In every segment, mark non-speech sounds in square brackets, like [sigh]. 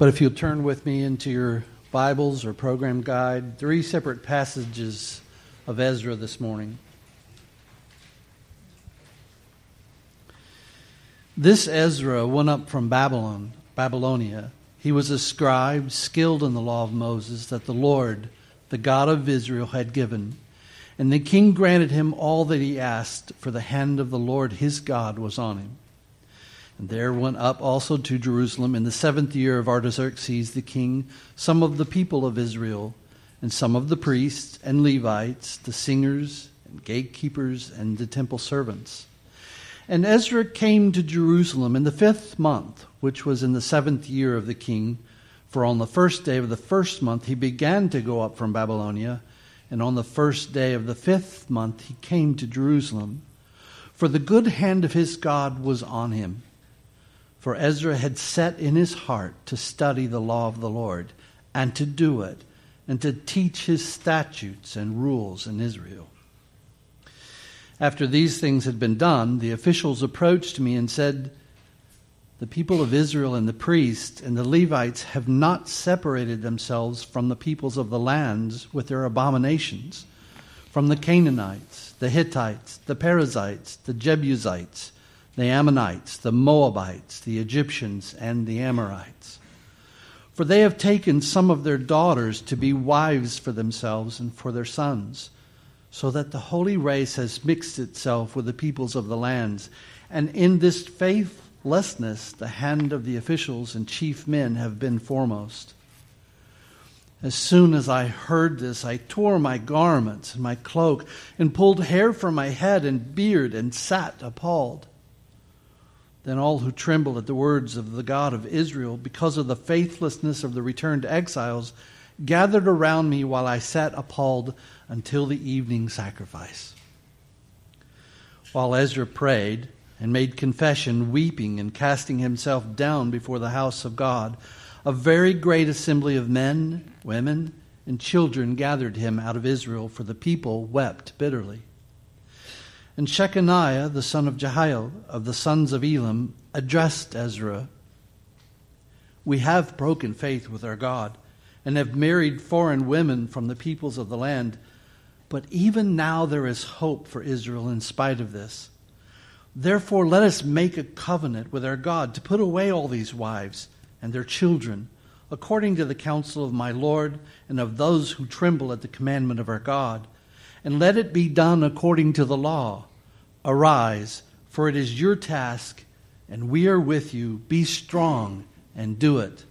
But if you'll turn with me into your Bibles or program guide, three separate passages of Ezra this morning. This Ezra went up from Babylon, Babylonia. He was a scribe skilled in the law of Moses that the Lord, the God of Israel, had given. And the king granted him all that he asked, for the hand of the Lord his God was on him. And there went up also to Jerusalem in the seventh year of Artaxerxes the king some of the people of Israel, and some of the priests and Levites, the singers and gatekeepers and the temple servants. And Ezra came to Jerusalem in the fifth month, which was in the seventh year of the king. For on the first day of the first month he began to go up from Babylonia, and on the first day of the fifth month he came to Jerusalem. For the good hand of his God was on him for Ezra had set in his heart to study the law of the Lord and to do it and to teach his statutes and rules in Israel. After these things had been done, the officials approached me and said, The people of Israel and the priests and the Levites have not separated themselves from the peoples of the lands with their abominations, from the Canaanites, the Hittites, the Perizzites, the Jebusites the Ammonites, the Moabites, the Egyptians, and the Amorites. For they have taken some of their daughters to be wives for themselves and for their sons, so that the holy race has mixed itself with the peoples of the lands. And in this faithlessness, the hand of the officials and chief men have been foremost. As soon as I heard this, I tore my garments and my cloak, and pulled hair from my head and beard, and sat appalled. Then all who trembled at the words of the God of Israel, because of the faithlessness of the returned exiles, gathered around me while I sat appalled until the evening sacrifice. While Ezra prayed and made confession, weeping and casting himself down before the house of God, a very great assembly of men, women, and children gathered him out of Israel, for the people wept bitterly. And Shechaniah, the son of Jehiel, of the sons of Elam, addressed Ezra We have broken faith with our God and have married foreign women from the peoples of the land. But even now there is hope for Israel in spite of this. Therefore, let us make a covenant with our God to put away all these wives and their children, according to the counsel of my Lord and of those who tremble at the commandment of our God. And let it be done according to the law Arise, for it is your task, and we are with you. Be strong and do it.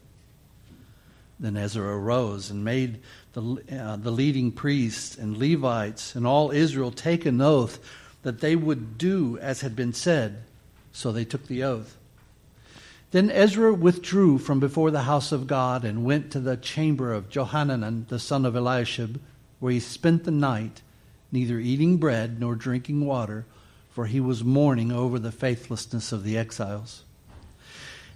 Then Ezra arose and made the, uh, the leading priests and Levites and all Israel take an oath that they would do as had been said. So they took the oath. Then Ezra withdrew from before the house of God and went to the chamber of Johanan the son of Eliashib, where he spent the night, neither eating bread nor drinking water for he was mourning over the faithlessness of the exiles.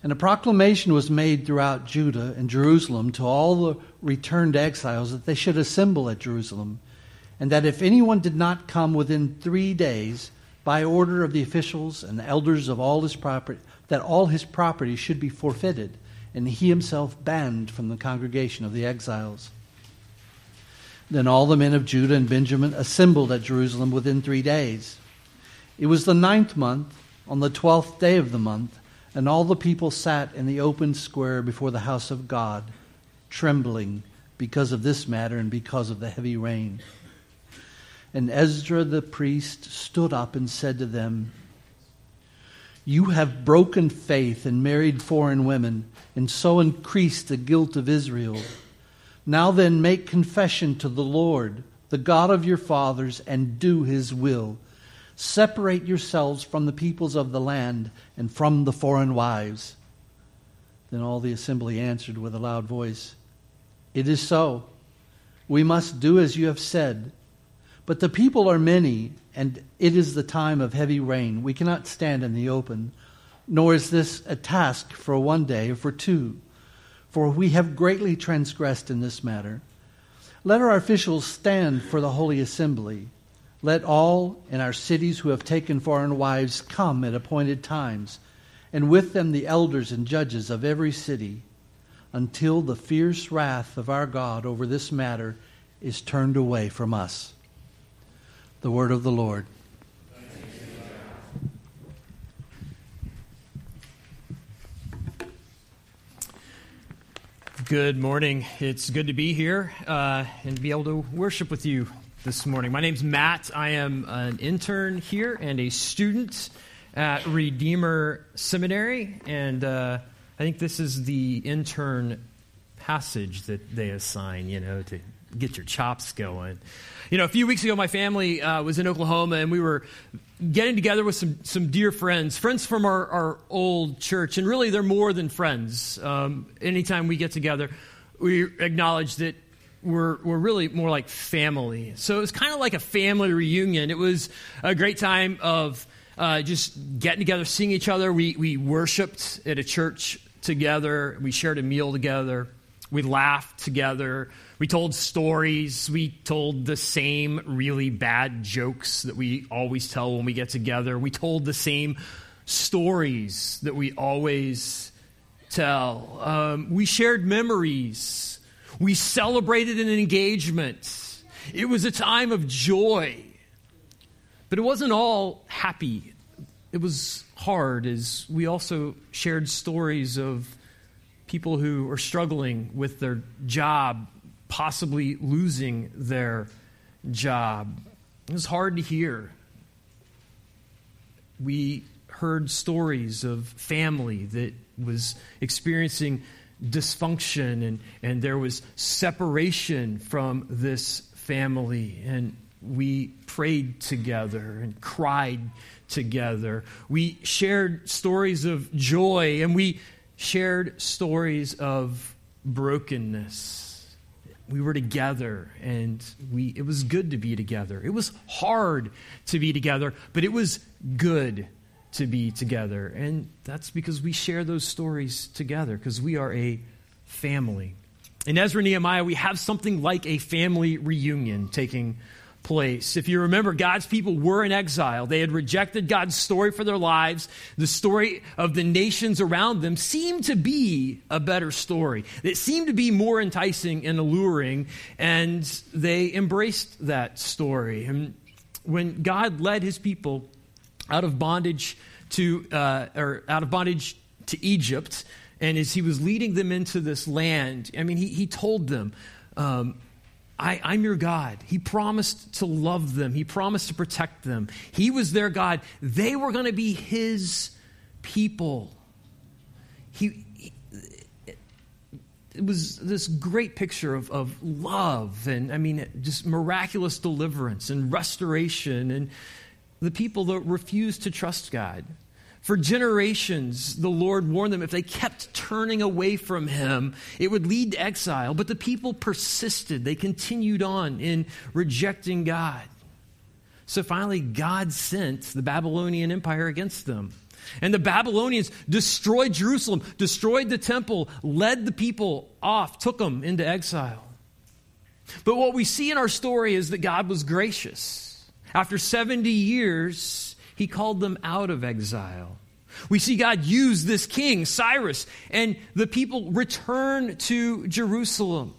And a proclamation was made throughout Judah and Jerusalem to all the returned exiles that they should assemble at Jerusalem, and that if anyone did not come within three days, by order of the officials and the elders of all his property, that all his property should be forfeited, and he himself banned from the congregation of the exiles. Then all the men of Judah and Benjamin assembled at Jerusalem within three days. It was the ninth month, on the twelfth day of the month, and all the people sat in the open square before the house of God, trembling because of this matter and because of the heavy rain. And Ezra the priest stood up and said to them, You have broken faith and married foreign women, and so increased the guilt of Israel. Now then, make confession to the Lord, the God of your fathers, and do his will Separate yourselves from the peoples of the land and from the foreign wives. Then all the assembly answered with a loud voice, It is so. We must do as you have said. But the people are many, and it is the time of heavy rain. We cannot stand in the open, nor is this a task for one day or for two, for we have greatly transgressed in this matter. Let our officials stand for the holy assembly. Let all in our cities who have taken foreign wives come at appointed times, and with them the elders and judges of every city, until the fierce wrath of our God over this matter is turned away from us. The word of the Lord. Good morning. It's good to be here uh, and be able to worship with you this morning. My name's Matt. I am an intern here and a student at Redeemer Seminary, and uh, I think this is the intern passage that they assign, you know, to get your chops going. You know, a few weeks ago, my family uh, was in Oklahoma, and we were getting together with some, some dear friends, friends from our, our old church, and really they're more than friends. Um, anytime we get together, we acknowledge that we're, we're really more like family. So it was kind of like a family reunion. It was a great time of uh, just getting together, seeing each other. We, we worshiped at a church together. We shared a meal together. We laughed together. We told stories. We told the same really bad jokes that we always tell when we get together. We told the same stories that we always tell. Um, we shared memories. We celebrated an engagement. It was a time of joy. But it wasn't all happy. It was hard as we also shared stories of people who are struggling with their job, possibly losing their job. It was hard to hear. We heard stories of family that was experiencing dysfunction and, and there was separation from this family. And we prayed together and cried together. We shared stories of joy and we shared stories of brokenness. We were together and we it was good to be together. It was hard to be together, but it was good to be together. And that's because we share those stories together because we are a family. In Ezra Nehemiah, we have something like a family reunion taking place. If you remember, God's people were in exile. They had rejected God's story for their lives. The story of the nations around them seemed to be a better story. It seemed to be more enticing and alluring, and they embraced that story. And when God led his people out of bondage to, uh, or out of bondage to Egypt, and as he was leading them into this land, I mean, he, he told them, um, I, am your God. He promised to love them, He promised to protect them. He was their God. They were going to be His people. He, he, it was this great picture of, of love and, I mean, just miraculous deliverance and restoration. And the people that refused to trust God for generations, the Lord warned them if they kept turning away from him, it would lead to exile. But the people persisted. They continued on in rejecting God. So finally, God sent the Babylonian Empire against them. And the Babylonians destroyed Jerusalem, destroyed the temple, led the people off, took them into exile. But what we see in our story is that God was gracious. After 70 years, he called them out of exile. We see God use this king, Cyrus, and the people return to Jerusalem.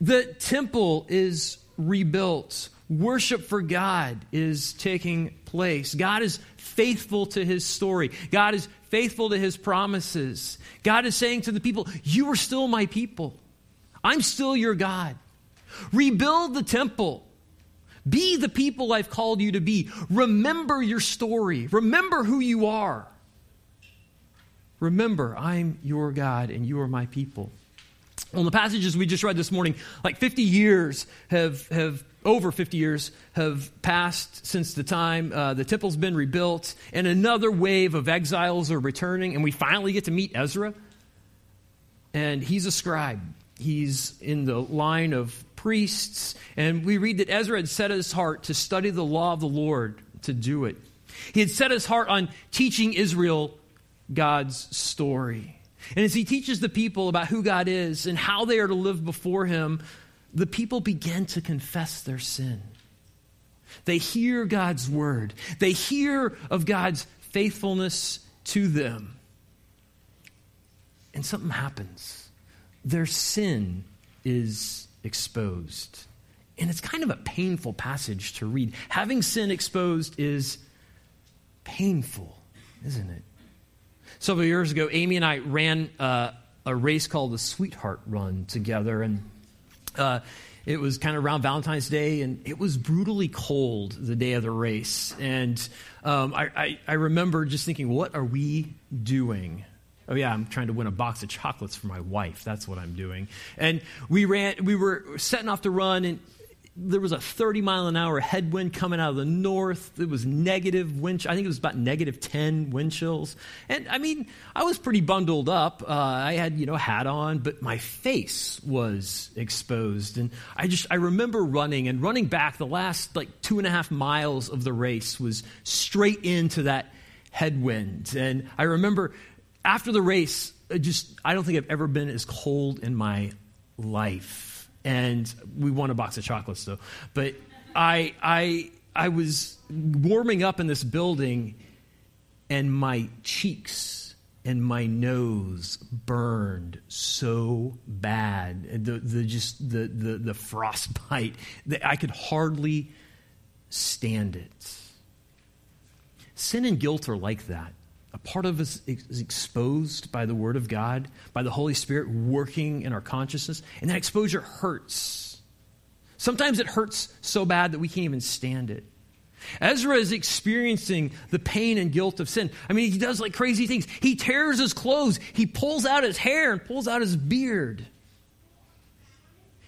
The temple is rebuilt. Worship for God is taking place. God is faithful to his story. God is faithful to his promises. God is saying to the people, You are still my people. I'm still your God. Rebuild the temple. Be the people I've called you to be. Remember your story. Remember who you are. Remember, I'm your God and you are my people. Well, in the passages we just read this morning, like 50 years have, have over 50 years have passed since the time uh, the temple's been rebuilt, and another wave of exiles are returning, and we finally get to meet Ezra. And he's a scribe. He's in the line of priests. And we read that Ezra had set his heart to study the law of the Lord, to do it. He had set his heart on teaching Israel God's story. And as he teaches the people about who God is and how they are to live before him, the people begin to confess their sin. They hear God's word, they hear of God's faithfulness to them. And something happens. Their sin is exposed. And it's kind of a painful passage to read. Having sin exposed is painful, isn't it? Several years ago, Amy and I ran uh, a race called the Sweetheart Run together. And uh, it was kind of around Valentine's Day, and it was brutally cold the day of the race. And um, I, I, I remember just thinking, what are we doing? Oh yeah, I'm trying to win a box of chocolates for my wife. That's what I'm doing. And we ran. We were setting off to run, and there was a 30 mile an hour headwind coming out of the north. It was negative wind. I think it was about negative 10 wind chills. And I mean, I was pretty bundled up. Uh, I had, you know, hat on, but my face was exposed. And I just, I remember running and running back the last like two and a half miles of the race was straight into that headwind. And I remember after the race, just, I don't think I've ever been as cold in my life and we won a box of chocolates though. But I I I was warming up in this building, and my cheeks and my nose burned so bad. The the just the the the frostbite that I could hardly stand it. Sin and guilt are like that. A part of us is exposed by the Word of God, by the Holy Spirit working in our consciousness, and that exposure hurts. Sometimes it hurts so bad that we can't even stand it. Ezra is experiencing the pain and guilt of sin. I mean, he does like crazy things. He tears his clothes, he pulls out his hair and pulls out his beard.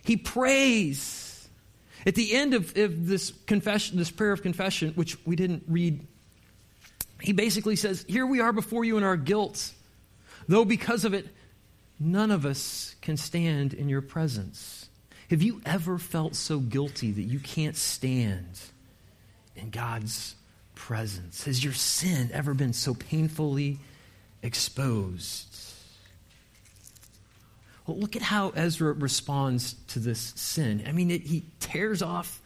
He prays. At the end of, of this confession, this prayer of confession, which we didn't read he basically says, Here we are before you in our guilt, though because of it, none of us can stand in your presence. Have you ever felt so guilty that you can't stand in God's presence? Has your sin ever been so painfully exposed? Well, look at how Ezra responds to this sin. I mean, it, he tears off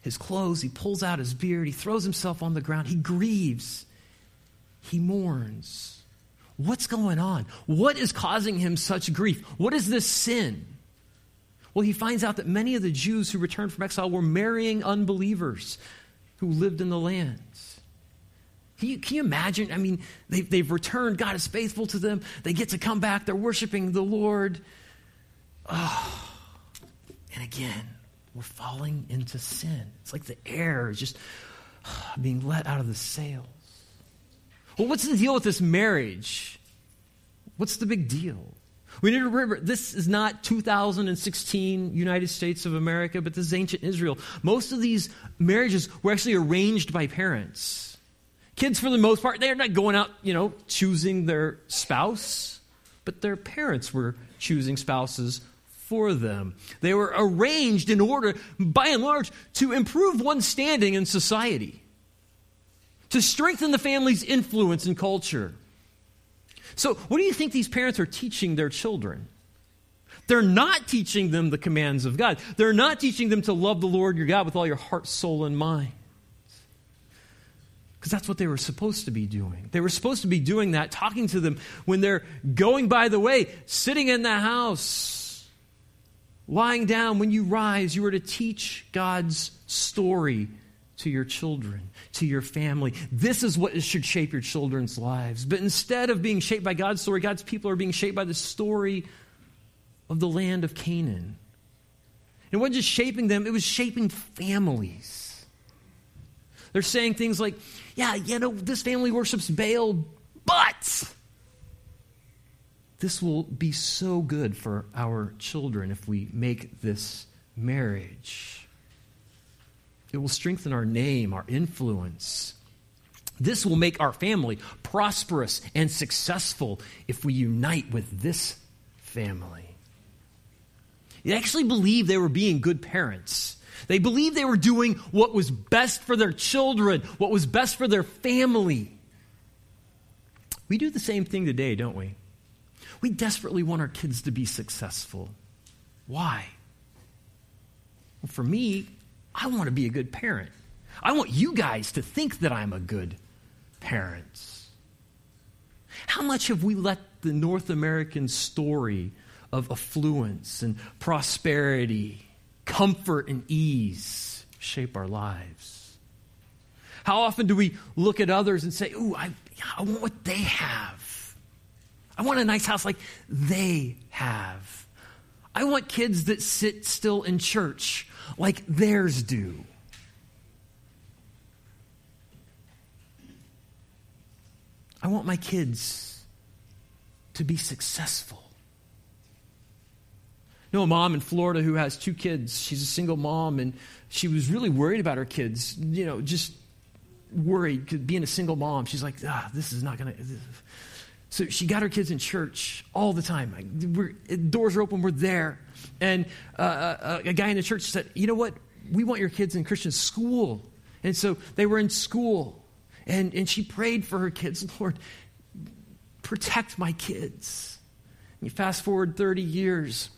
his clothes, he pulls out his beard, he throws himself on the ground, he grieves he mourns. What's going on? What is causing him such grief? What is this sin? Well, he finds out that many of the Jews who returned from exile were marrying unbelievers who lived in the lands. Can you, can you imagine? I mean, they've, they've returned. God is faithful to them. They get to come back. They're worshiping the Lord. Oh. And again, we're falling into sin. It's like the air is just ah, being let out of the sails. Well, what's the deal with this marriage? What's the big deal? We need to remember this is not 2016 United States of America, but this is ancient Israel. Most of these marriages were actually arranged by parents. Kids, for the most part, they're not going out, you know, choosing their spouse, but their parents were choosing spouses for them. They were arranged in order, by and large, to improve one's standing in society to strengthen the family's influence and culture. So, what do you think these parents are teaching their children? They're not teaching them the commands of God. They're not teaching them to love the Lord your God with all your heart, soul, and mind. Because that's what they were supposed to be doing. They were supposed to be doing that, talking to them when they're going by the way, sitting in the house, lying down. When you rise, you are to teach God's story to your children, to your family. This is what should shape your children's lives. But instead of being shaped by God's story, God's people are being shaped by the story of the land of Canaan. It wasn't just shaping them, it was shaping families. They're saying things like, yeah, you know, this family worships Baal, but this will be so good for our children if we make this marriage. It will strengthen our name, our influence. This will make our family prosperous and successful if we unite with this family. They actually believed they were being good parents. They believed they were doing what was best for their children, what was best for their family. We do the same thing today, don't we? We desperately want our kids to be successful. Why? Well, for me, I want to be a good parent. I want you guys to think that I'm a good parent. how much have we let the North American story of affluence and prosperity, comfort and ease shape our lives? How often do we look at others and say, Ooh, I, I want what they have? I want a nice house like they have. I want kids that sit still in church like theirs do. I want my kids to be successful. You know, a mom in Florida who has two kids. She's a single mom, and she was really worried about her kids. You know, just worried being a single mom. She's like, ah, this is not going to. So she got her kids in church all the time. Doors are open, we're there. And uh, uh, a guy in the church said, You know what? We want your kids in Christian school. And so they were in school. And, and she prayed for her kids, [laughs] Lord, protect my kids. And you fast forward 30 years.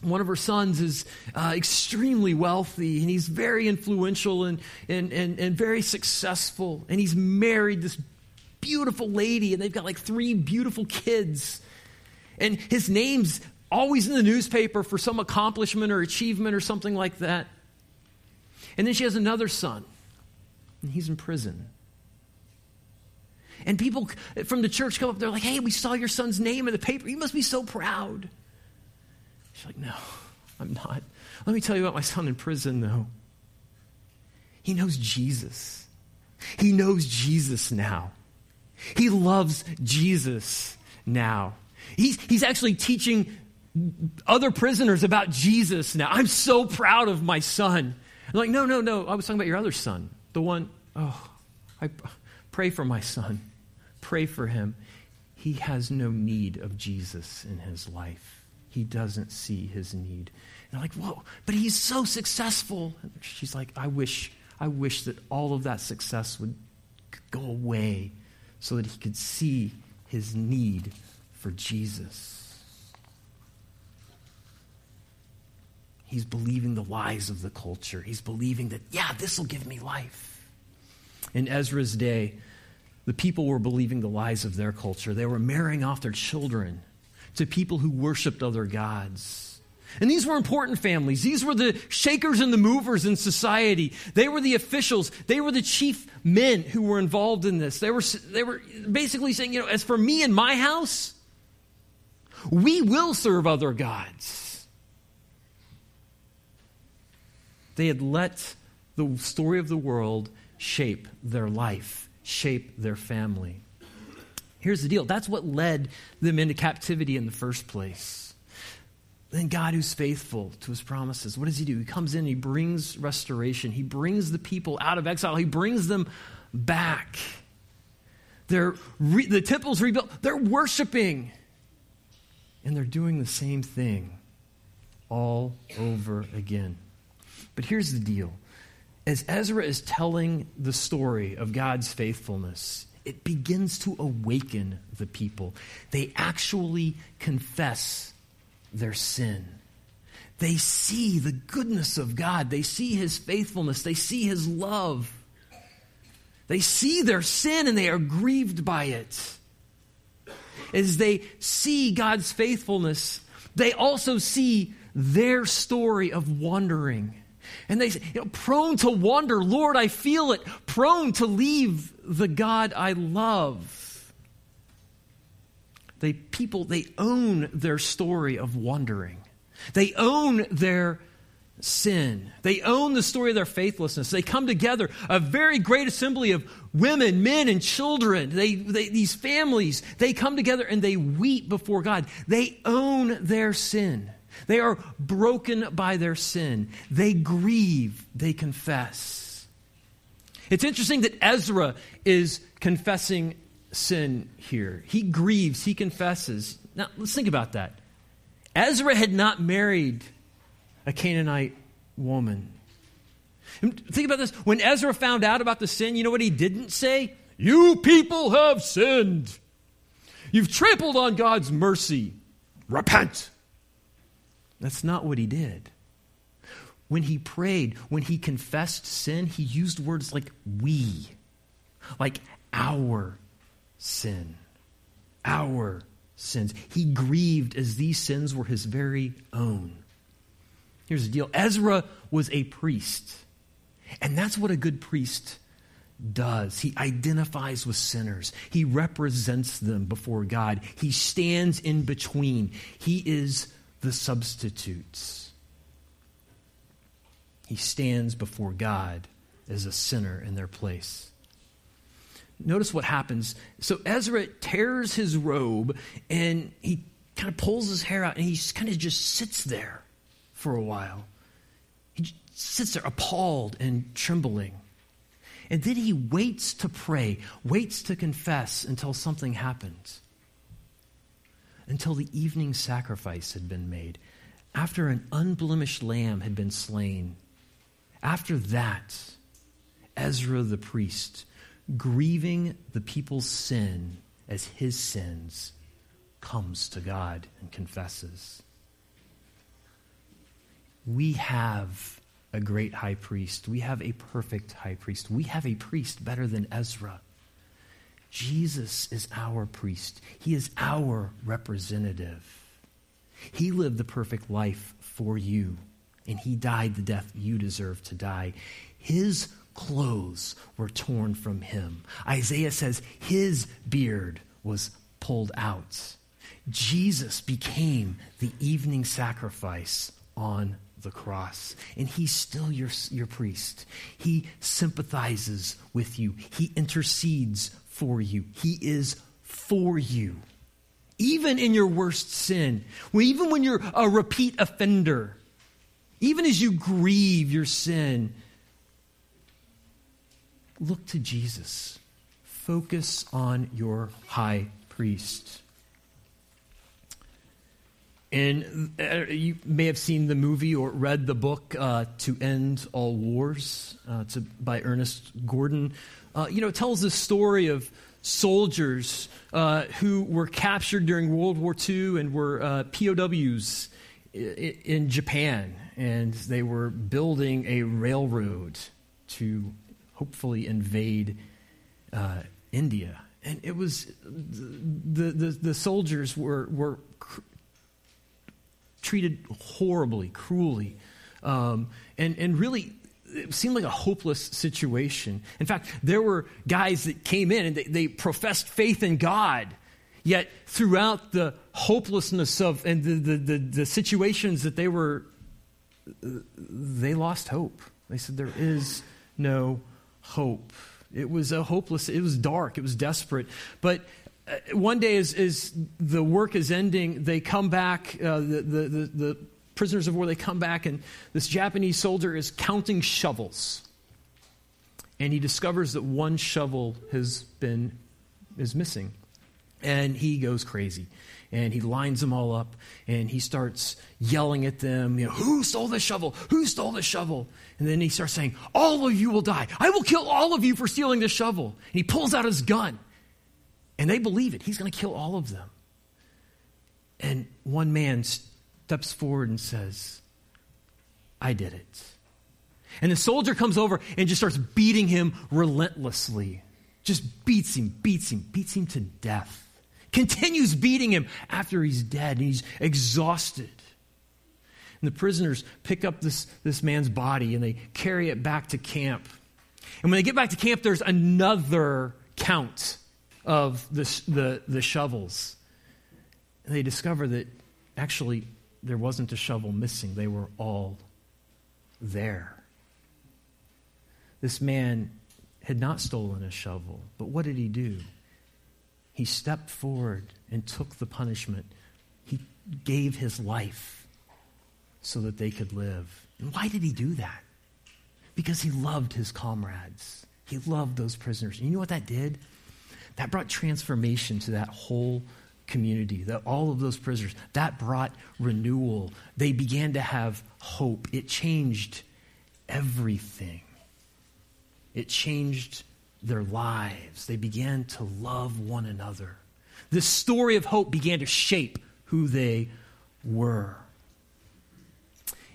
One of her sons is uh, extremely wealthy and he's very influential and, and, and, and very successful. And he's married this beautiful lady and they've got like three beautiful kids. And his name's always in the newspaper for some accomplishment or achievement or something like that. And then she has another son, and he's in prison. And people from the church come up, they're like, hey, we saw your son's name in the paper. You must be so proud. She's like, no, I'm not. Let me tell you about my son in prison, though. He knows Jesus. He knows Jesus now. He loves Jesus now. He's, he's actually teaching other prisoners about Jesus now. I'm so proud of my son. I'm like, no, no, no. I was talking about your other son. The one, oh, I pray for my son. Pray for him. He has no need of Jesus in his life. He doesn't see his need. And I'm like, whoa, but he's so successful. She's like, I wish, I wish that all of that success would go away so that he could see his need for Jesus. He's believing the lies of the culture. He's believing that, yeah, this will give me life. In Ezra's day, the people were believing the lies of their culture. They were marrying off their children to people who worshiped other gods. And these were important families. These were the shakers and the movers in society. They were the officials. They were the chief men who were involved in this. They were, they were basically saying, you know, as for me and my house, we will serve other gods. They had let the story of the world shape their life, shape their family. Here's the deal that's what led them into captivity in the first place. Then God, who's faithful to his promises, what does he do? He comes in, he brings restoration, he brings the people out of exile, he brings them back. They're re- the temple's rebuilt, they're worshiping, and they're doing the same thing all over again. But here's the deal as Ezra is telling the story of God's faithfulness, it begins to awaken the people. They actually confess their sin. They see the goodness of God. They see his faithfulness. They see his love. They see their sin and they are grieved by it. As they see God's faithfulness, they also see their story of wandering and they say, you know, prone to wander, Lord, I feel it, prone to leave the God I love. They people they own their story of wandering. They own their sin. They own the story of their faithlessness. They come together, a very great assembly of women, men, and children. They, they, these families, they come together and they weep before God. They own their sin. They are broken by their sin. They grieve, they confess. It's interesting that Ezra is confessing sin here. He grieves, he confesses. Now, let's think about that. Ezra had not married a Canaanite woman. Think about this. When Ezra found out about the sin, you know what he didn't say? You people have sinned. You've trampled on God's mercy. Repent. That's not what he did. When he prayed, when he confessed sin, he used words like we, like our sin. our sins. He grieved as these sins were his very own. Here's the deal Ezra was a priest, and that's what a good priest does. He identifies with sinners, he represents them before God, he stands in between. He is the substitutes. He stands before God as a sinner in their place. Notice what happens. So Ezra tears his robe and he kind of pulls his hair out and he kind of just sits there for a while. He sits there appalled and trembling. And then he waits to pray, waits to confess until something happens. Until the evening sacrifice had been made, after an unblemished lamb had been slain. After that, Ezra the priest, grieving the people's sin as his sins, comes to God and confesses we have a great high priest. We have a perfect high priest. We have a priest better than Ezra. Jesus is our priest, he is our representative. He lived the perfect life for you, and he died the death you deserve to die. His clothes were torn from him. Isaiah says his beard was pulled out. Jesus became the evening sacrifice on the cross. And he's still your, your priest. He sympathizes with you, he intercedes for you, he is for you. Even in your worst sin, even when you're a repeat offender, even as you grieve your sin, look to Jesus. Focus on your high priest. And uh, you may have seen the movie or read the book uh, "To End All Wars" uh, to, by Ernest Gordon. Uh, you know, it tells the story of soldiers uh, who were captured during World War II and were uh, POWs in, in Japan, and they were building a railroad to hopefully invade India. And it was the, the, the soldiers were, were treated horribly, cruelly, um, and, and really it seemed like a hopeless situation. In fact, there were guys that came in and they, they professed faith in God, yet throughout the hopelessness of and the, the, the, the situations that they were, they lost hope. They said, There is no hope. It was a hopeless, it was dark, it was desperate. But uh, one day, as, as the work is ending, they come back, uh, the, the, the, the prisoners of war, they come back, and this Japanese soldier is counting shovels. And he discovers that one shovel has been, is missing. And he goes crazy. And he lines them all up and he starts yelling at them, you know, who stole the shovel? Who stole the shovel? And then he starts saying, All of you will die. I will kill all of you for stealing the shovel. And he pulls out his gun and they believe it. He's going to kill all of them. And one man steps forward and says, I did it. And the soldier comes over and just starts beating him relentlessly. Just beats him, beats him, beats him to death. Continues beating him after he's dead and he's exhausted. And the prisoners pick up this, this man's body and they carry it back to camp. And when they get back to camp, there's another count of the, the, the shovels. And they discover that actually there wasn't a shovel missing, they were all there. This man had not stolen a shovel, but what did he do? He stepped forward and took the punishment. He gave his life so that they could live. And why did he do that? Because he loved his comrades. He loved those prisoners. And you know what that did? That brought transformation to that whole community, that all of those prisoners. That brought renewal. They began to have hope. It changed everything. It changed their lives. They began to love one another. This story of hope began to shape who they were.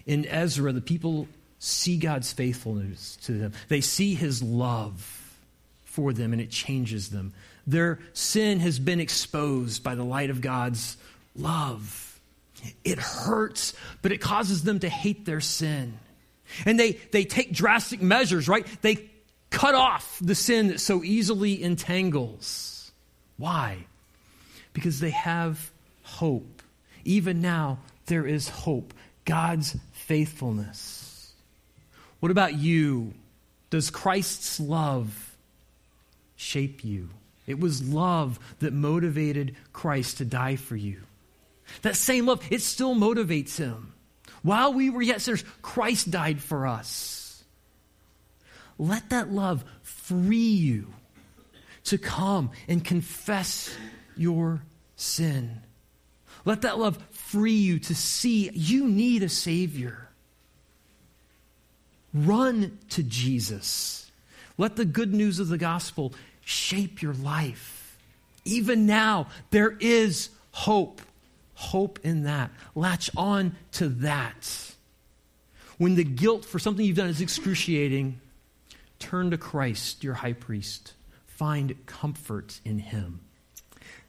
In Ezra, the people see God's faithfulness to them, they see his love for them, and it changes them. Their sin has been exposed by the light of God's love. It hurts, but it causes them to hate their sin. And they, they take drastic measures, right? They cut off the sin that so easily entangles. Why? Because they have hope. Even now, there is hope. God's faithfulness. What about you? Does Christ's love shape you? It was love that motivated Christ to die for you. That same love, it still motivates him. While we were yet sinners, Christ died for us. Let that love free you to come and confess your sin. Let that love free you to see you need a Savior. Run to Jesus. Let the good news of the gospel shape your life. Even now, there is hope. Hope in that. Latch on to that. When the guilt for something you've done is excruciating, turn to Christ, your high priest. Find comfort in him.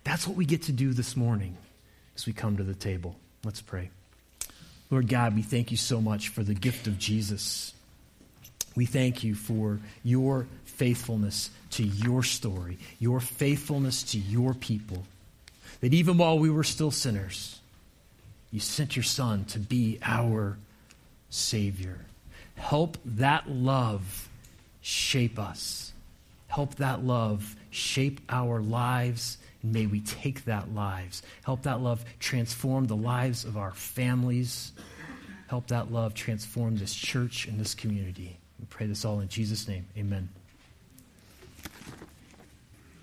That's what we get to do this morning as we come to the table. Let's pray. Lord God, we thank you so much for the gift of Jesus. We thank you for your faithfulness to your story, your faithfulness to your people. That even while we were still sinners, you sent your Son to be our Savior. Help that love shape us. Help that love shape our lives and may we take that lives. Help that love transform the lives of our families. Help that love transform this church and this community. We pray this all in Jesus' name. Amen.